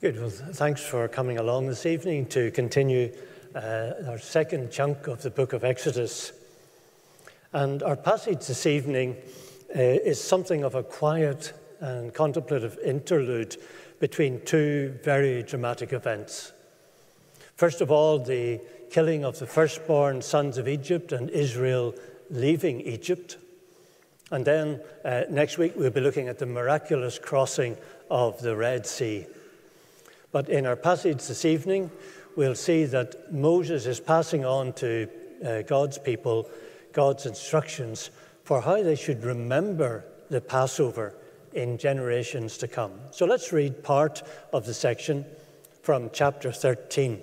Good. Well, thanks for coming along this evening to continue uh, our second chunk of the book of Exodus. And our passage this evening uh, is something of a quiet and contemplative interlude between two very dramatic events. First of all, the killing of the firstborn sons of Egypt and Israel leaving Egypt. And then uh, next week, we'll be looking at the miraculous crossing of the Red Sea. But in our passage this evening, we'll see that Moses is passing on to uh, God's people God's instructions for how they should remember the Passover in generations to come. So let's read part of the section from chapter 13.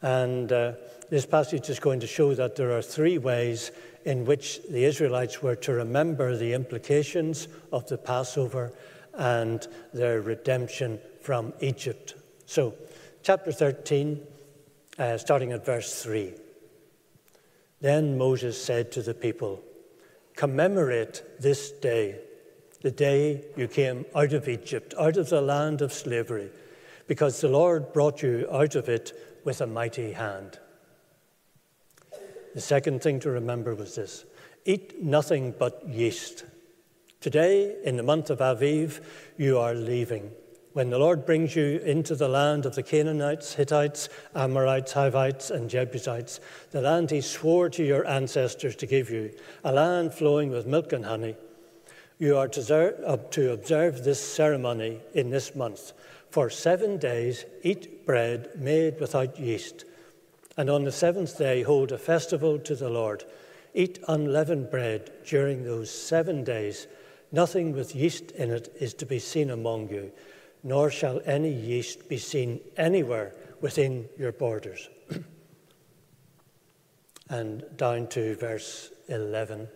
And uh, this passage is going to show that there are three ways in which the Israelites were to remember the implications of the Passover and their redemption from Egypt. So, chapter 13, uh, starting at verse 3. Then Moses said to the people, Commemorate this day, the day you came out of Egypt, out of the land of slavery, because the Lord brought you out of it with a mighty hand. The second thing to remember was this eat nothing but yeast. Today, in the month of Aviv, you are leaving when the Lord brings you into the land of the Canaanites, Hittites, Amorites, Hivites, and Jebusites, the land he swore to your ancestors to give you, a land flowing with milk and honey, you are uh, to observe this ceremony in this month. For seven days, eat bread made without yeast. And on the seventh day, hold a festival to the Lord. Eat unleavened bread during those seven days. Nothing with yeast in it is to be seen among you nor shall any yeast be seen anywhere within your borders. and down to verse 11.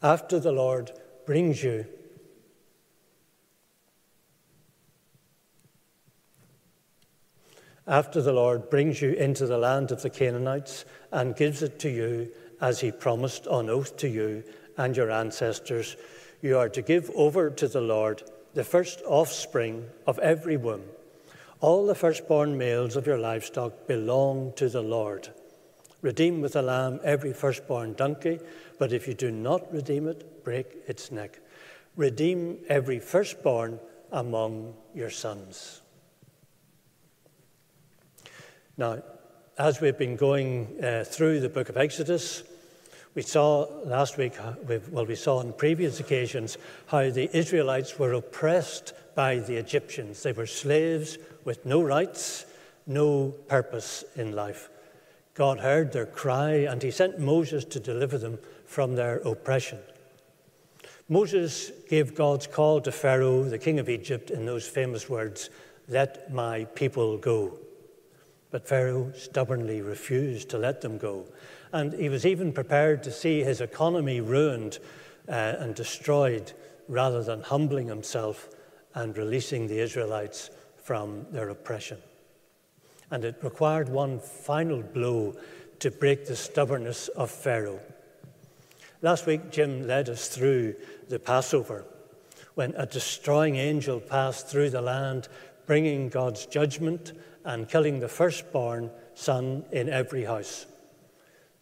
After the Lord brings you after the Lord brings you into the land of the Canaanites and gives it to you as he promised on oath to you and your ancestors, you are to give over to the Lord the first offspring of every womb. All the firstborn males of your livestock belong to the Lord. Redeem with a lamb every firstborn donkey, but if you do not redeem it, break its neck. Redeem every firstborn among your sons. Now, as we've been going uh, through the book of Exodus, we saw last week, uh, well, we saw on previous occasions, how the Israelites were oppressed by the Egyptians. They were slaves with no rights, no purpose in life. God heard their cry and he sent Moses to deliver them from their oppression. Moses gave God's call to Pharaoh, the king of Egypt, in those famous words, Let my people go. But Pharaoh stubbornly refused to let them go. And he was even prepared to see his economy ruined uh, and destroyed rather than humbling himself and releasing the Israelites from their oppression. And it required one final blow to break the stubbornness of Pharaoh. Last week, Jim led us through the Passover when a destroying angel passed through the land, bringing God's judgment and killing the firstborn son in every house.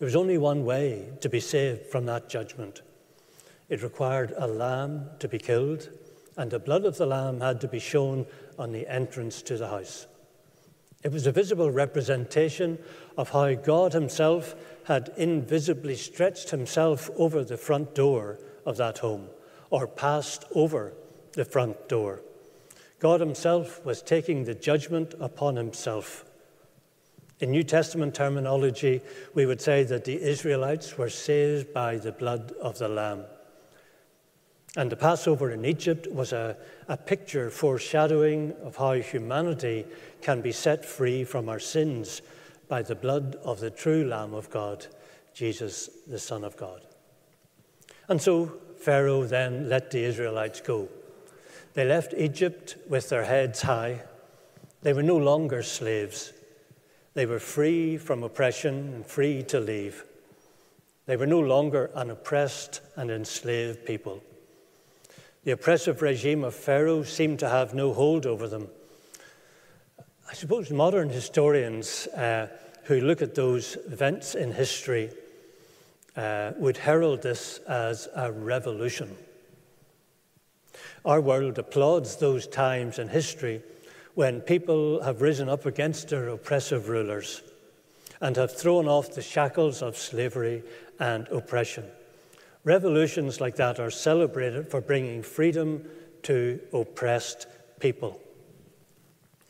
There was only one way to be saved from that judgment. It required a lamb to be killed, and the blood of the lamb had to be shown on the entrance to the house. It was a visible representation of how God Himself had invisibly stretched Himself over the front door of that home, or passed over the front door. God Himself was taking the judgment upon Himself. In New Testament terminology, we would say that the Israelites were saved by the blood of the Lamb. And the Passover in Egypt was a, a picture foreshadowing of how humanity can be set free from our sins by the blood of the true Lamb of God, Jesus, the Son of God. And so Pharaoh then let the Israelites go. They left Egypt with their heads high. They were no longer slaves. They were free from oppression and free to leave. They were no longer an oppressed and enslaved people. The oppressive regime of Pharaoh seemed to have no hold over them. I suppose modern historians uh, who look at those events in history uh, would herald this as a revolution. Our world applauds those times in history when people have risen up against their oppressive rulers and have thrown off the shackles of slavery and oppression. Revolutions like that are celebrated for bringing freedom to oppressed people.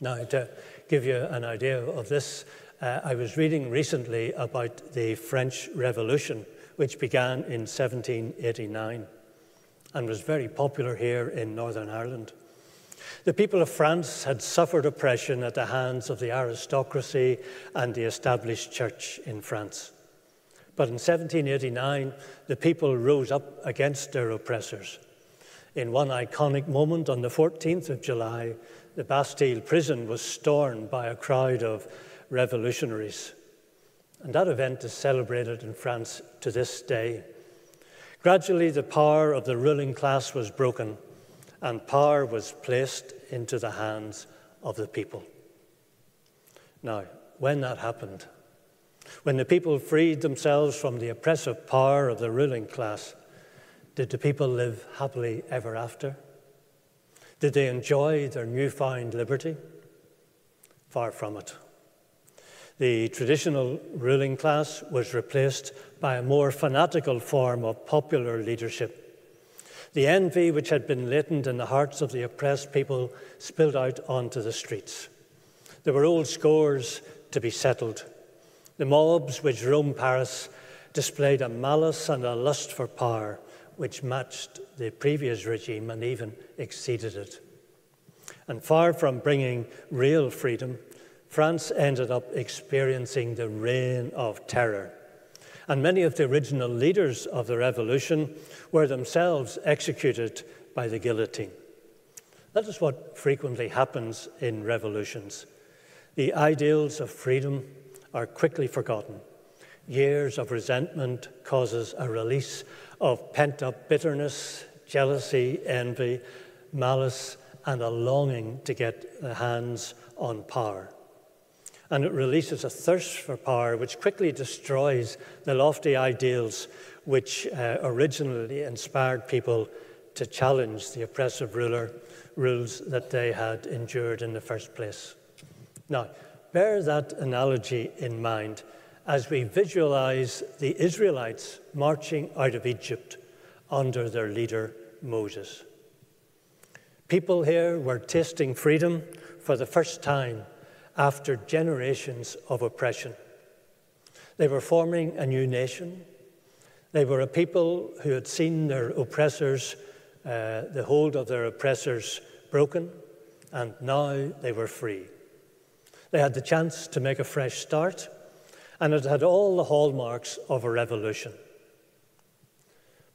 Now, to give you an idea of this, uh, I was reading recently about the French Revolution, which began in 1789 and was very popular here in Northern Ireland. The people of France had suffered oppression at the hands of the aristocracy and the established church in France. But in 1789, the people rose up against their oppressors. In one iconic moment on the 14th of July, the Bastille prison was stormed by a crowd of revolutionaries. And that event is celebrated in France to this day. Gradually, the power of the ruling class was broken, and power was placed into the hands of the people. Now, when that happened, when the people freed themselves from the oppressive power of the ruling class, did the people live happily ever after? Did they enjoy their newfound liberty? Far from it. The traditional ruling class was replaced by a more fanatical form of popular leadership. The envy which had been latent in the hearts of the oppressed people spilled out onto the streets. There were old scores to be settled. The mobs which roamed Paris displayed a malice and a lust for power which matched the previous regime and even exceeded it. And far from bringing real freedom, France ended up experiencing the reign of terror. And many of the original leaders of the revolution were themselves executed by the guillotine. That is what frequently happens in revolutions. The ideals of freedom are quickly forgotten. Years of resentment causes a release of pent-up bitterness, jealousy, envy, malice, and a longing to get the hands on power and it releases a thirst for power which quickly destroys the lofty ideals which uh, originally inspired people to challenge the oppressive ruler rules that they had endured in the first place. Now, bear that analogy in mind as we visualize the Israelites marching out of Egypt under their leader Moses. People here were tasting freedom for the first time after generations of oppression. They were forming a new nation. They were a people who had seen their oppressors, uh, the hold of their oppressors broken, and now they were free. They had the chance to make a fresh start, and it had all the hallmarks of a revolution.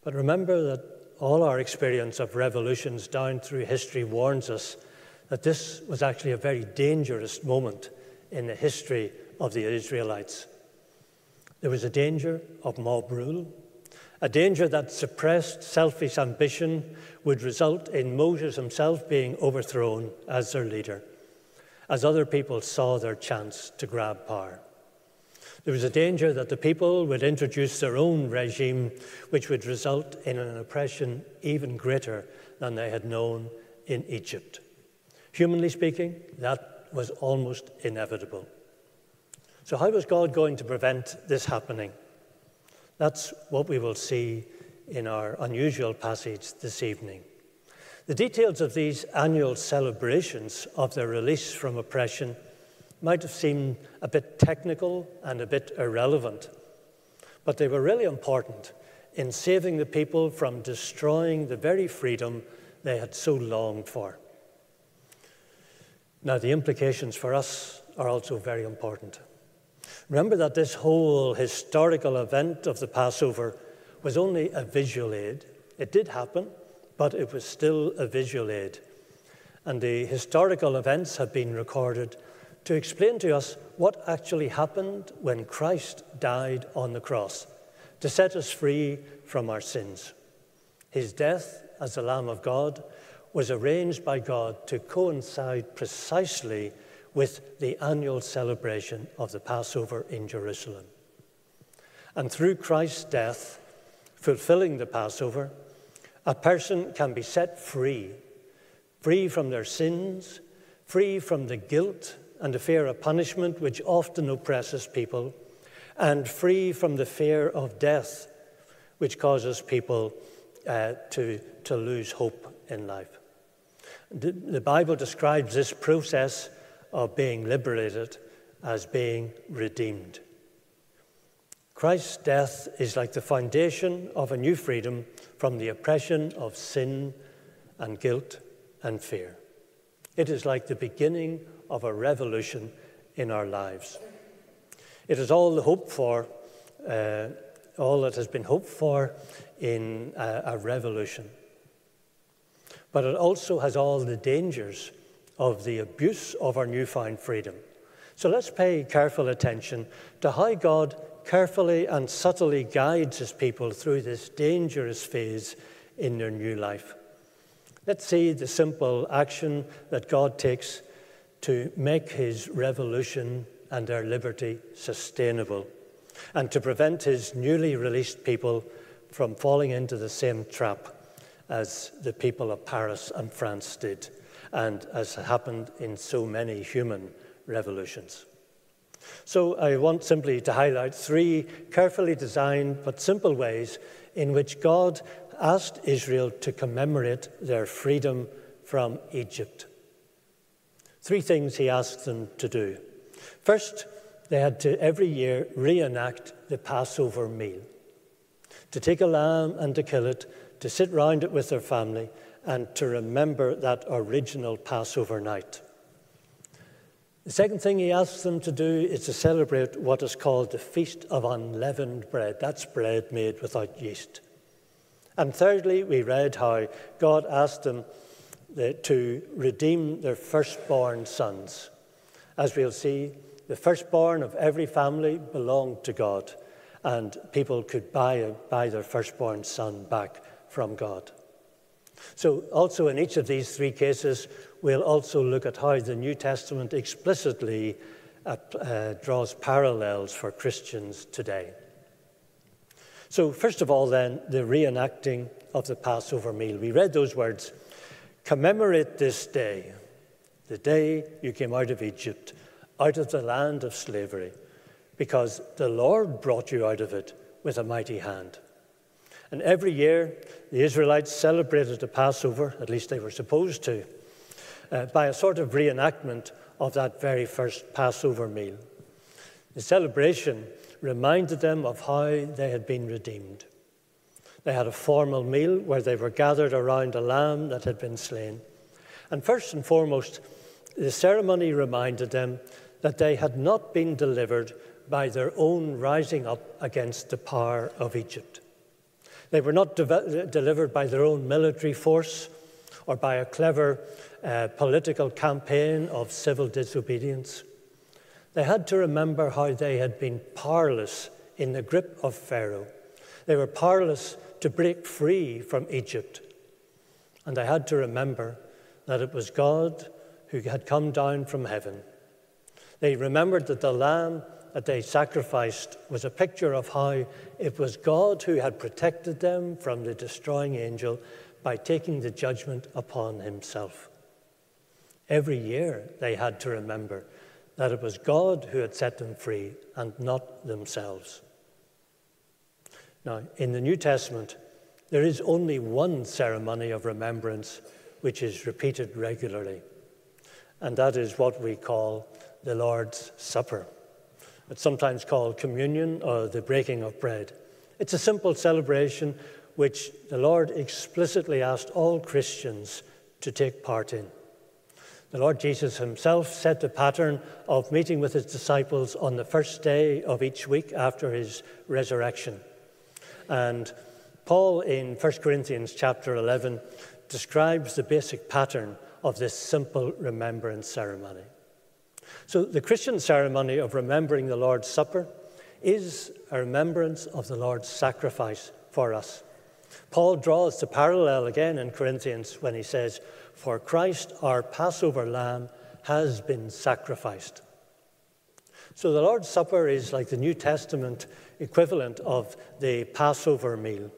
But remember that all our experience of revolutions down through history warns us that this was actually a very dangerous moment in the history of the Israelites. There was a danger of mob rule, a danger that suppressed selfish ambition would result in Moses himself being overthrown as their leader, as other people saw their chance to grab power. There was a danger that the people would introduce their own regime, which would result in an oppression even greater than they had known in Egypt. Humanly speaking, that was almost inevitable. So, how was God going to prevent this happening? That's what we will see in our unusual passage this evening. The details of these annual celebrations of their release from oppression might have seemed a bit technical and a bit irrelevant, but they were really important in saving the people from destroying the very freedom they had so longed for. Now, the implications for us are also very important. Remember that this whole historical event of the Passover was only a visual aid. It did happen, but it was still a visual aid. And the historical events have been recorded to explain to us what actually happened when Christ died on the cross to set us free from our sins. His death as the Lamb of God was arranged by God to coincide precisely with the annual celebration of the Passover in Jerusalem. And through Christ's death, fulfilling the Passover, a person can be set free, free from their sins, free from the guilt and the fear of punishment which often oppresses people, and free from the fear of death which causes people uh, to, to lose hope in life. The, the Bible describes this process of being liberated as being redeemed. Christ's death is like the foundation of a new freedom from the oppression of sin and guilt and fear. It is like the beginning of a revolution in our lives. It is all the hope for, uh, all that has been hoped for in a, a revolution. But it also has all the dangers of the abuse of our newfound freedom. So let's pay careful attention to how God carefully and subtly guides his people through this dangerous phase in their new life. Let's see the simple action that God takes to make his revolution and their liberty sustainable and to prevent his newly released people from falling into the same trap as the people of Paris and France did, and as happened in so many human revolutions. So, I want simply to highlight three carefully designed but simple ways in which God asked Israel to commemorate their freedom from Egypt. Three things he asked them to do. First, they had to every year reenact the Passover meal to take a lamb and to kill it, to sit round it with their family, and to remember that original Passover night. The second thing he asks them to do is to celebrate what is called the Feast of Unleavened Bread. That's bread made without yeast. And thirdly, we read how God asked them eh, to redeem their firstborn sons. As we'll see, the firstborn of every family belonged to God and people could buy, buy their firstborn son back from God. So, also in each of these three cases, we'll also look at how the New Testament explicitly uh, uh, draws parallels for Christians today. So, first of all, then, the reenacting of the Passover meal. We read those words Commemorate this day, the day you came out of Egypt, out of the land of slavery because the Lord brought you out of it with a mighty hand. And every year, the Israelites celebrated the Passover, at least they were supposed to, uh, by a sort of reenactment of that very first Passover meal. The celebration reminded them of how they had been redeemed. They had a formal meal where they were gathered around a lamb that had been slain. And first and foremost, the ceremony reminded them that they had not been delivered by their own rising up against the power of Egypt. They were not de- delivered by their own military force or by a clever uh, political campaign of civil disobedience. They had to remember how they had been powerless in the grip of Pharaoh. They were powerless to break free from Egypt. And they had to remember that it was God who had come down from heaven. They remembered that the Lamb that they sacrificed was a picture of how it was God who had protected them from the destroying angel by taking the judgment upon himself. Every year they had to remember that it was God who had set them free and not themselves. Now, in the New Testament, there is only one ceremony of remembrance which is repeated regularly, and that is what we call the Lord's Supper. It's sometimes called communion or the breaking of bread. It's a simple celebration which the Lord explicitly asked all Christians to take part in. The Lord Jesus himself set the pattern of meeting with his disciples on the first day of each week after his resurrection. And Paul in 1 Corinthians chapter 11 describes the basic pattern of this simple remembrance ceremony. So, the Christian ceremony of remembering the Lord's Supper is a remembrance of the Lord's sacrifice for us. Paul draws the parallel again in Corinthians when he says, For Christ, our Passover lamb, has been sacrificed. So the Lord's Supper is like the New Testament equivalent of the Passover meal,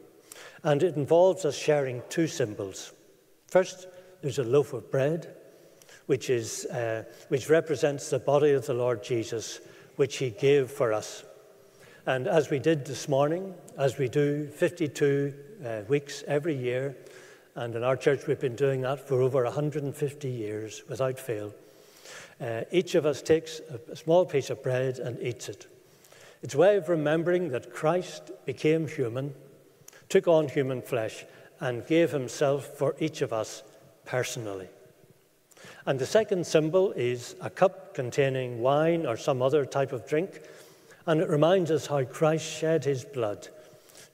and it involves us sharing two symbols. First, there's a loaf of bread, which, is, uh, which represents the body of the Lord Jesus, which he gave for us. And as we did this morning, as we do 52 uh, weeks every year, and in our church we've been doing that for over 150 years without fail, uh, each of us takes a, a small piece of bread and eats it. It's a way of remembering that Christ became human, took on human flesh, and gave himself for each of us personally. And the second symbol is a cup containing wine or some other type of drink, and it reminds us how Christ shed his blood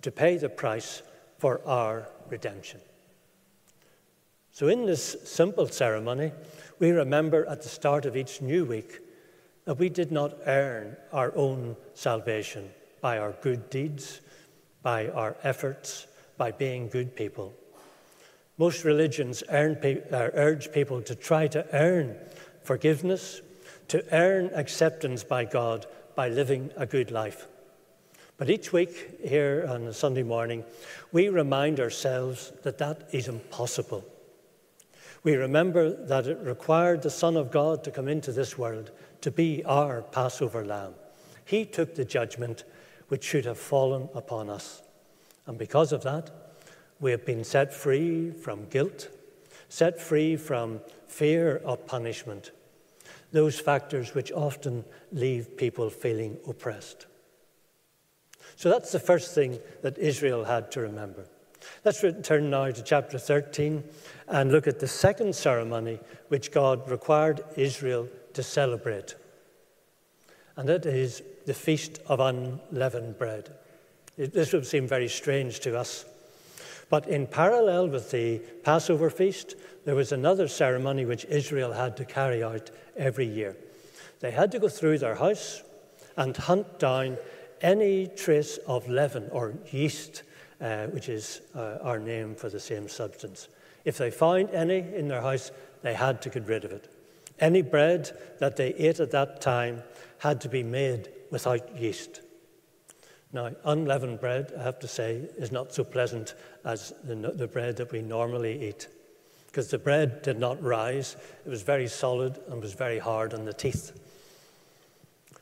to pay the price for our redemption. So, in this simple ceremony, we remember at the start of each new week that we did not earn our own salvation by our good deeds, by our efforts, by being good people. Most religions uh, urge people to try to earn forgiveness, to earn acceptance by God by living a good life. But each week here on a Sunday morning, we remind ourselves that that is impossible. We remember that it required the Son of God to come into this world to be our Passover lamb. He took the judgment which should have fallen upon us. And because of that, we have been set free from guilt, set free from fear of punishment, those factors which often leave people feeling oppressed. So that's the first thing that Israel had to remember. Let's return now to chapter 13 and look at the second ceremony which God required Israel to celebrate. And that is the Feast of Unleavened Bread. This would seem very strange to us. But in parallel with the Passover feast, there was another ceremony which Israel had to carry out every year. They had to go through their house and hunt down any trace of leaven or yeast, uh, which is uh, our name for the same substance. If they found any in their house, they had to get rid of it. Any bread that they ate at that time had to be made without yeast. Now, unleavened bread, I have to say, is not so pleasant as the, the bread that we normally eat, because the bread did not rise. It was very solid and was very hard on the teeth.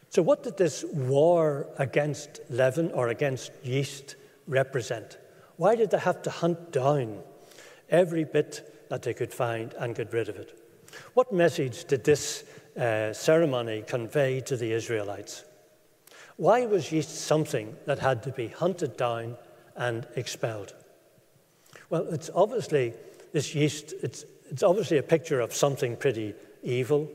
So, what did this war against leaven or against yeast represent? Why did they have to hunt down every bit that they could find and get rid of it? What message did this uh, ceremony convey to the Israelites? Why was yeast something that had to be hunted down and expelled? Well, it's obviously, this yeast, it's, it's obviously a picture of something pretty evil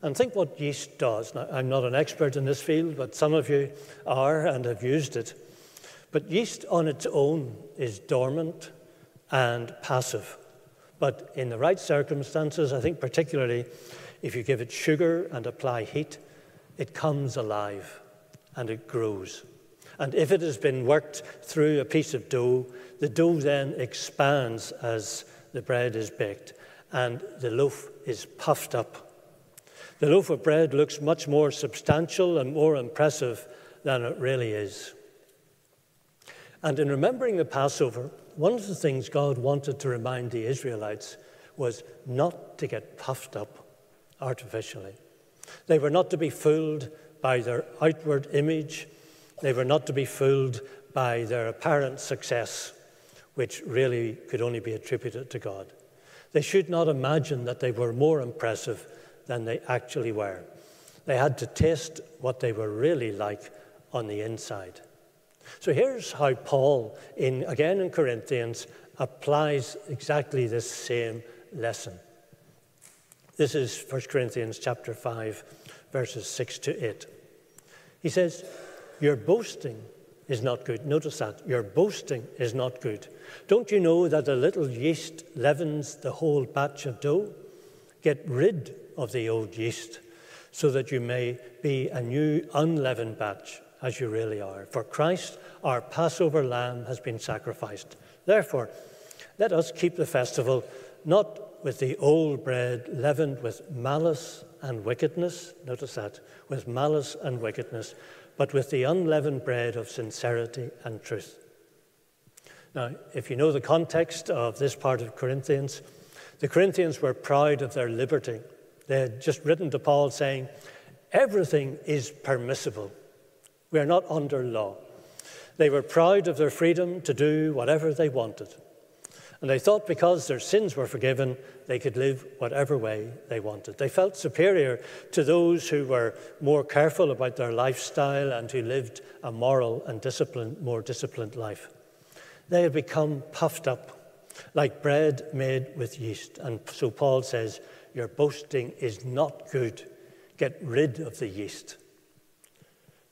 and think what yeast does. Now, I'm not an expert in this field, but some of you are and have used it. But yeast on its own is dormant and passive. But in the right circumstances, I think particularly if you give it sugar and apply heat, it comes alive and it grows. And if it has been worked through a piece of dough, the dough then expands as the bread is baked, and the loaf is puffed up the loaf of bread looks much more substantial and more impressive than it really is. And in remembering the Passover, one of the things God wanted to remind the Israelites was not to get puffed up artificially. They were not to be fooled by their outward image, they were not to be fooled by their apparent success, which really could only be attributed to God. They should not imagine that they were more impressive than they actually were. They had to test what they were really like on the inside. So here's how Paul, in, again in Corinthians, applies exactly this same lesson. This is 1 Corinthians chapter 5, verses 6 to 8. He says, Your boasting is not good. Notice that. Your boasting is not good. Don't you know that a little yeast leavens the whole batch of dough? Get rid of the old yeast, so that you may be a new unleavened batch, as you really are. For Christ, our Passover lamb, has been sacrificed. Therefore, let us keep the festival not with the old bread leavened with malice and wickedness, notice that, with malice and wickedness, but with the unleavened bread of sincerity and truth. Now, if you know the context of this part of Corinthians, the Corinthians were proud of their liberty. They had just written to Paul saying, Everything is permissible. We are not under law. They were proud of their freedom to do whatever they wanted. And they thought because their sins were forgiven, they could live whatever way they wanted. They felt superior to those who were more careful about their lifestyle and who lived a moral and disciplined, more disciplined life. They had become puffed up like bread made with yeast. And so Paul says, Your boasting is not good. Get rid of the yeast.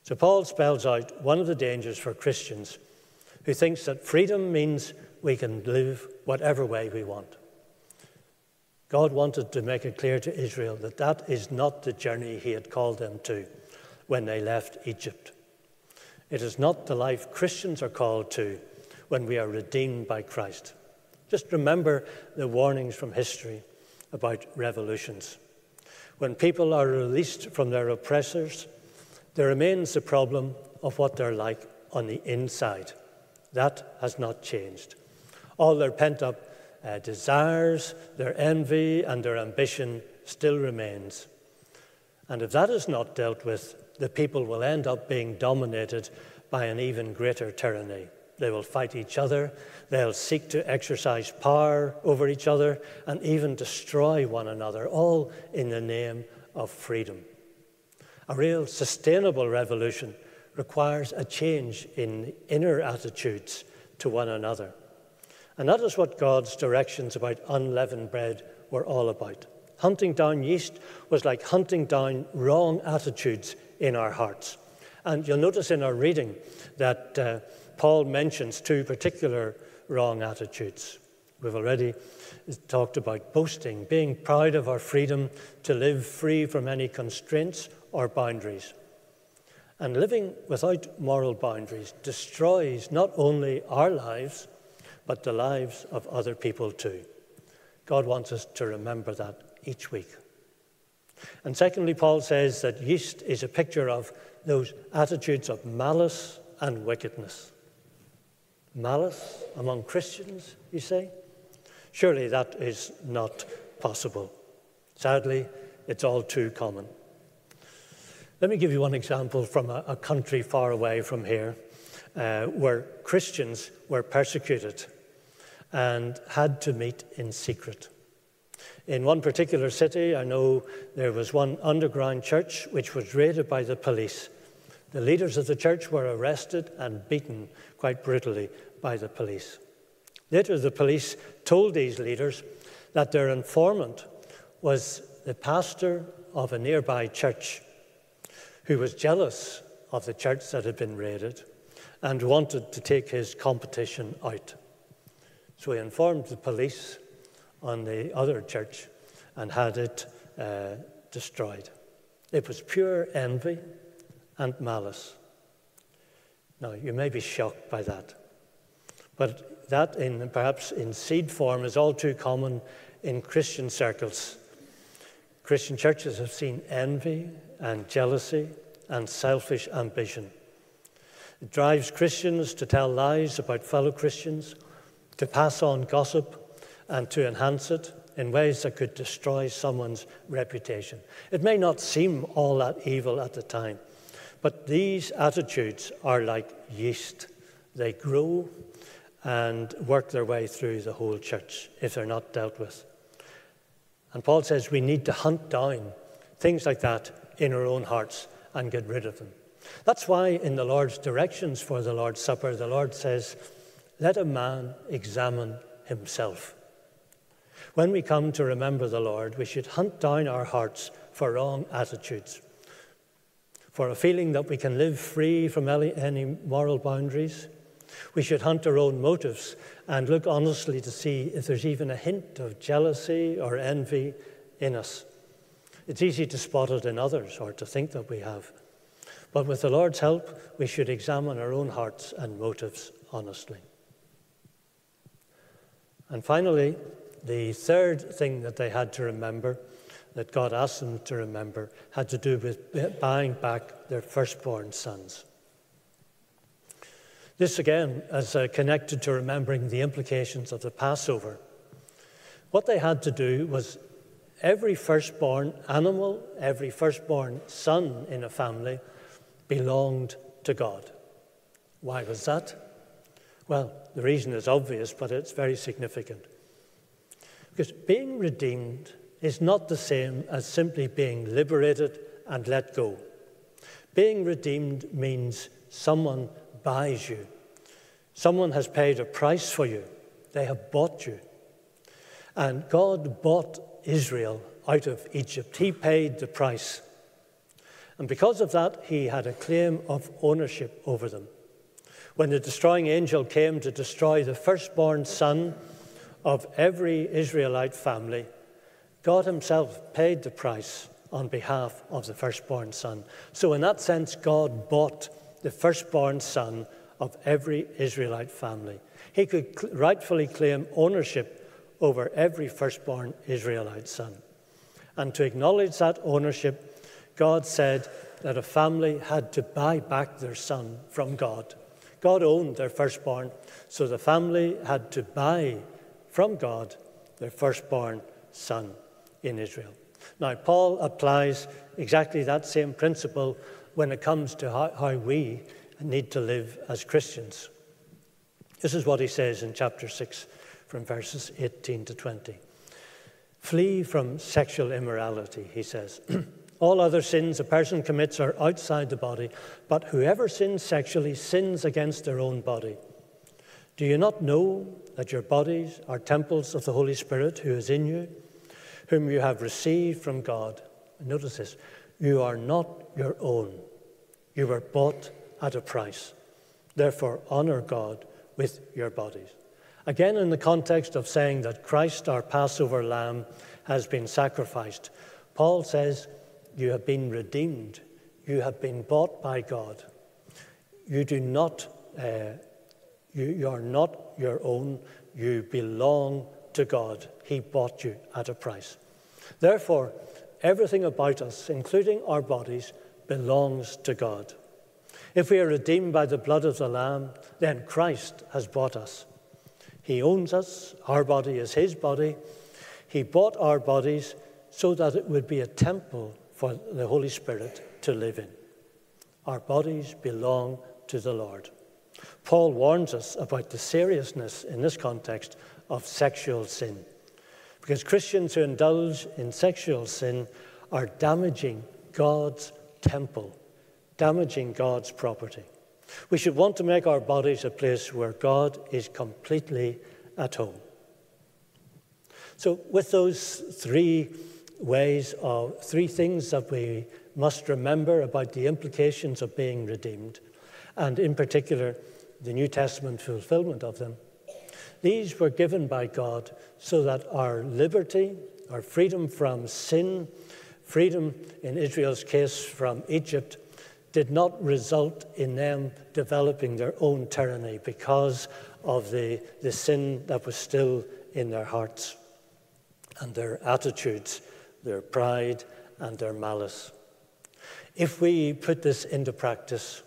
So Paul spells out one of the dangers for Christians who thinks that freedom means we can live whatever way we want. God wanted to make it clear to Israel that that is not the journey He had called them to when they left Egypt. It is not the life Christians are called to when we are redeemed by Christ. Just remember the warnings from history about revolutions. When people are released from their oppressors, there remains the problem of what they're like on the inside. That has not changed. All their pent up uh, desires, their envy, and their ambition still remains. And if that is not dealt with, the people will end up being dominated by an even greater tyranny. They will fight each other, they'll seek to exercise power over each other, and even destroy one another, all in the name of freedom. A real sustainable revolution requires a change in inner attitudes to one another. And that is what God's directions about unleavened bread were all about. Hunting down yeast was like hunting down wrong attitudes in our hearts. And you'll notice in our reading that uh, Paul mentions two particular wrong attitudes. We've already talked about boasting, being proud of our freedom to live free from any constraints or boundaries. And living without moral boundaries destroys not only our lives, but the lives of other people too. God wants us to remember that each week. And secondly, Paul says that yeast is a picture of those attitudes of malice and wickedness. Malice among Christians, you say? Surely that is not possible. Sadly, it's all too common. Let me give you one example from a, a country far away from here uh, where Christians were persecuted and had to meet in secret. In one particular city, I know there was one underground church which was raided by the police. The leaders of the church were arrested and beaten quite brutally by the police. Later, the police told these leaders that their informant was the pastor of a nearby church who was jealous of the church that had been raided and wanted to take his competition out. So he informed the police on the other church and had it uh, destroyed. It was pure envy and malice. Now, you may be shocked by that, but that, in, perhaps in seed form, is all too common in Christian circles. Christian churches have seen envy and jealousy and selfish ambition. It drives Christians to tell lies about fellow Christians to pass on gossip and to enhance it in ways that could destroy someone's reputation. It may not seem all that evil at the time, but these attitudes are like yeast. They grow and work their way through the whole church if they're not dealt with. And Paul says we need to hunt down things like that in our own hearts and get rid of them. That's why in the Lord's directions for the Lord's Supper, the Lord says, let a man examine himself. When we come to remember the Lord, we should hunt down our hearts for wrong attitudes, for a feeling that we can live free from any moral boundaries. We should hunt our own motives and look honestly to see if there's even a hint of jealousy or envy in us. It's easy to spot it in others or to think that we have. But with the Lord's help, we should examine our own hearts and motives honestly. And finally, the third thing that they had to remember, that God asked them to remember, had to do with buying back their firstborn sons. This again is uh, connected to remembering the implications of the Passover. What they had to do was every firstborn animal, every firstborn son in a family belonged to God. Why was that? Well, the reason is obvious, but it's very significant. Because being redeemed is not the same as simply being liberated and let go. Being redeemed means someone buys you, someone has paid a price for you, they have bought you. And God bought Israel out of Egypt, He paid the price. And because of that, He had a claim of ownership over them. When the destroying angel came to destroy the firstborn son of every Israelite family, God Himself paid the price on behalf of the firstborn son. So, in that sense, God bought the firstborn son of every Israelite family. He could rightfully claim ownership over every firstborn Israelite son. And to acknowledge that ownership, God said that a family had to buy back their son from God. God owned their firstborn, so the family had to buy from God their firstborn son in Israel. Now, Paul applies exactly that same principle when it comes to how, how, we need to live as Christians. This is what he says in chapter 6, from verses 18 to 20. Flee from sexual immorality, he says. All other sins a person commits are outside the body, but whoever sins sexually sins against their own body. Do you not know that your bodies are temples of the Holy Spirit who is in you, whom you have received from God? Notice this you are not your own, you were bought at a price. Therefore, honor God with your bodies. Again, in the context of saying that Christ, our Passover lamb, has been sacrificed, Paul says, you have been redeemed. You have been bought by God. You do not, uh, you, you are not your own. You belong to God. He bought you at a price. Therefore, everything about us, including our bodies, belongs to God. If we are redeemed by the blood of the Lamb, then Christ has bought us. He owns us, our body is His body. He bought our bodies so that it would be a temple for the Holy Spirit to live in. Our bodies belong to the Lord. Paul warns us about the seriousness in this context of sexual sin. Because Christians who indulge in sexual sin are damaging God's temple, damaging God's property. We should want to make our bodies a place where God is completely at home. So, with those three ways of three things that we must remember about the implications of being redeemed, and in particular, the New Testament fulfillment of them. These were given by God so that our liberty, our freedom from sin, freedom in Israel's case from Egypt, did not result in them developing their own tyranny because of the, the sin that was still in their hearts and their attitudes their pride, and their malice. If we put this into practice,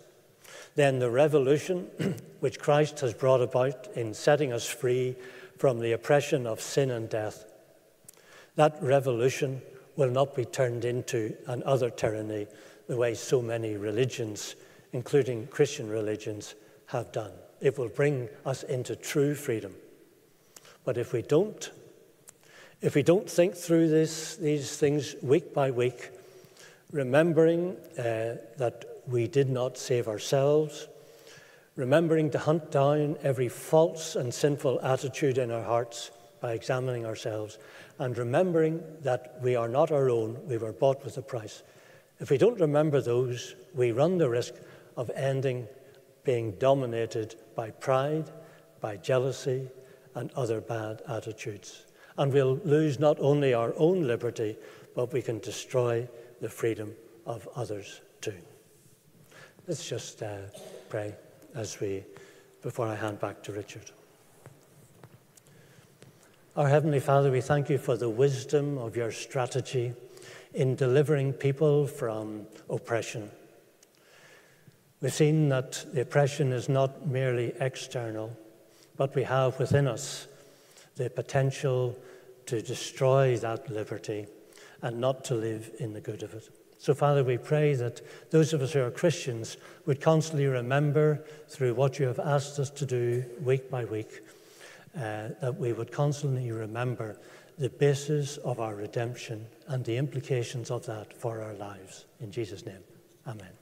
then the revolution which Christ has brought about in setting us free from the oppression of sin and death, that revolution will not be turned into another tyranny the way so many religions, including Christian religions, have done. It will bring us into true freedom. But if we don't, if we don't think through this, these things week by week, remembering uh, that we did not save ourselves, remembering to hunt down every false and sinful attitude in our hearts by examining ourselves, and remembering that we are not our own, we were bought with a price. If we don't remember those, we run the risk of ending being dominated by pride, by jealousy, and other bad attitudes and we'll lose not only our own liberty, but we can destroy the freedom of others too. Let's just uh, pray as we, before I hand back to Richard. Our Heavenly Father, we thank you for the wisdom of your strategy in delivering people from oppression. We've seen that the oppression is not merely external, but we have within us the potential to destroy that liberty and not to live in the good of it. So, Father, we pray that those of us who are Christians would constantly remember through what you have asked us to do week by week, uh, that we would constantly remember the basis of our redemption and the implications of that for our lives. In Jesus' name, amen.